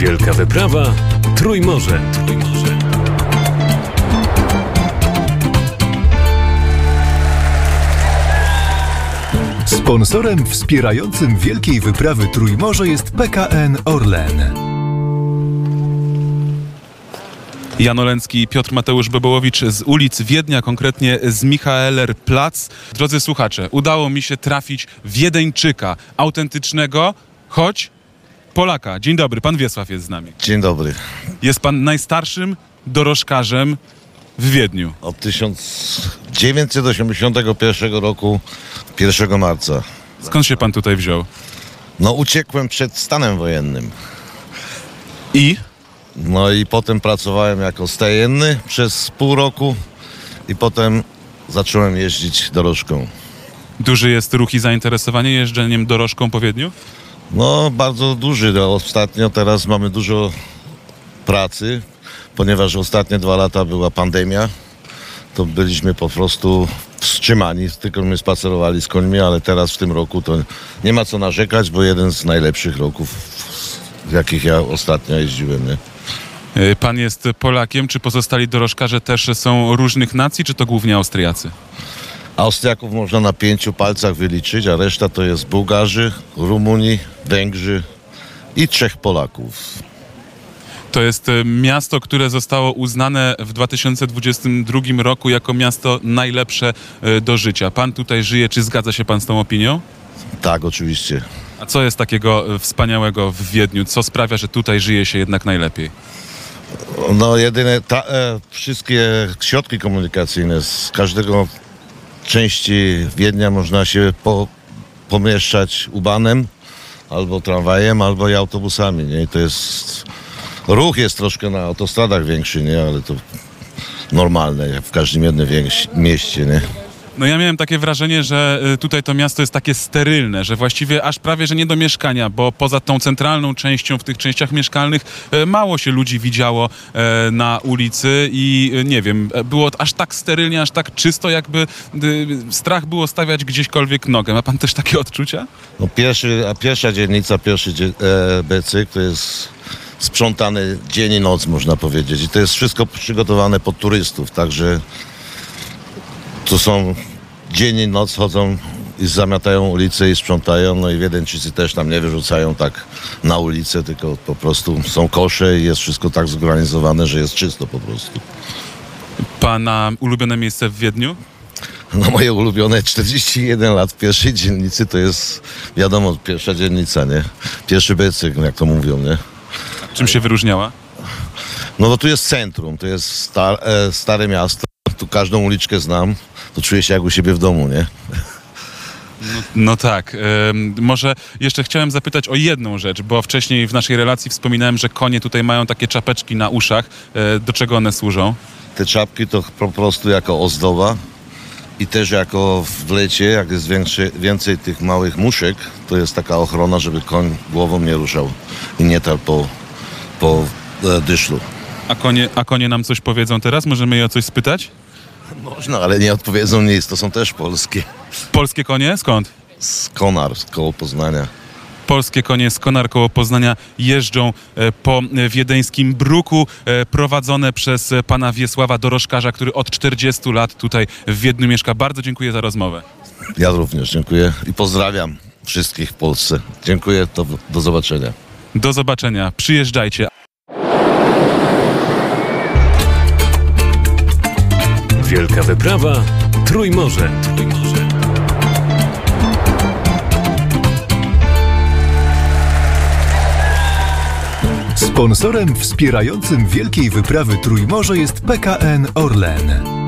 Wielka wyprawa Trójmorze. Trójmorze. Sponsorem wspierającym Wielkiej Wyprawy Trójmorze jest PKN Orlen. Jan Oleński i Piotr Mateusz Bebołowicz z ulic Wiednia, konkretnie z Michaeler Plac. Drodzy słuchacze, udało mi się trafić Wiedeńczyka, autentycznego, choć Polaka. Dzień dobry, pan Wiesław jest z nami. Dzień dobry. Jest pan najstarszym dorożkarzem w Wiedniu. Od 1981 roku, 1 marca. Skąd się pan tutaj wziął? No uciekłem przed stanem wojennym. I? No i potem pracowałem jako stajenny przez pół roku i potem zacząłem jeździć dorożką. Duży jest ruch i zainteresowanie jeżdżeniem dorożką po Wiedniu? No bardzo duży. No, ostatnio teraz mamy dużo pracy, ponieważ ostatnie dwa lata była pandemia. To byliśmy po prostu wstrzymani, tylko my spacerowali z końmi, ale teraz w tym roku to nie ma co narzekać, bo jeden z najlepszych roków, w jakich ja ostatnio jeździłem. Nie? Y, Pan jest Polakiem, czy pozostali dorożkarze też są różnych nacji, czy to głównie Austriacy? Austriaków można na pięciu palcach wyliczyć, a reszta to jest Bułgarzy, Rumuni, Węgrzy i trzech Polaków. To jest y, miasto, które zostało uznane w 2022 roku jako miasto najlepsze y, do życia. Pan tutaj żyje, czy zgadza się pan z tą opinią? Tak, oczywiście. A co jest takiego y, wspaniałego w Wiedniu? Co sprawia, że tutaj żyje się jednak najlepiej? No jedyne, ta, e, wszystkie środki komunikacyjne z każdego części Wiednia można się po, pomieszczać ubanem, albo tramwajem, albo i autobusami, nie? I to jest, ruch jest troszkę na autostradach większy, nie? Ale to normalne, jak w każdym jednym mieście, nie? No ja miałem takie wrażenie, że y, tutaj to miasto jest takie sterylne, że właściwie aż prawie, że nie do mieszkania, bo poza tą centralną częścią, w tych częściach mieszkalnych, y, mało się ludzi widziało e, na ulicy i y, nie wiem, było aż tak sterylnie, aż tak czysto, jakby y, strach było stawiać gdzieśkolwiek nogę. Ma pan też takie odczucia? No pierwszy, a pierwsza dzielnica, pierwszy dzie, e, becyk to jest sprzątany dzień i noc, można powiedzieć. I to jest wszystko przygotowane pod turystów, także to są dzień i noc chodzą i zamiatają ulice i sprzątają, no i Wiedeńczycy też tam nie wyrzucają tak na ulicę, tylko po prostu są kosze i jest wszystko tak zorganizowane, że jest czysto po prostu. Pana ulubione miejsce w Wiedniu? No moje ulubione 41 lat w pierwszej dzielnicy to jest, wiadomo, pierwsza dzielnica, nie? Pierwszy becyk, jak to mówią, nie? Czym się wyróżniała? No bo tu jest centrum, to jest star, e, stare miasto, tu każdą uliczkę znam, to czuję się jak u siebie w domu, nie? No tak. Ym, może jeszcze chciałem zapytać o jedną rzecz, bo wcześniej w naszej relacji wspominałem, że konie tutaj mają takie czapeczki na uszach. E, do czego one służą? Te czapki to po prostu jako ozdoba i też jako w lecie, jak jest większy, więcej tych małych muszek, to jest taka ochrona, żeby koń głową nie ruszał i nie tarł po, po e, dyszlu. A konie, a konie nam coś powiedzą teraz? Możemy je o coś spytać? Można, ale nie odpowiedzą nic, to są też polskie. Polskie konie? Skąd? Z Konar, z koło Poznania. Polskie konie z Konar koło Poznania jeżdżą e, po wiedeńskim bruku, e, prowadzone przez pana Wiesława Dorożkarza, który od 40 lat tutaj w Wiedniu mieszka. Bardzo dziękuję za rozmowę. Ja również dziękuję i pozdrawiam wszystkich w Polsce. Dziękuję, do, do zobaczenia. Do zobaczenia. Przyjeżdżajcie. Wyprawa Trójmorze. Trójmorze. Sponsorem wspierającym Wielkiej Wyprawy Trójmorze jest PKN Orlen.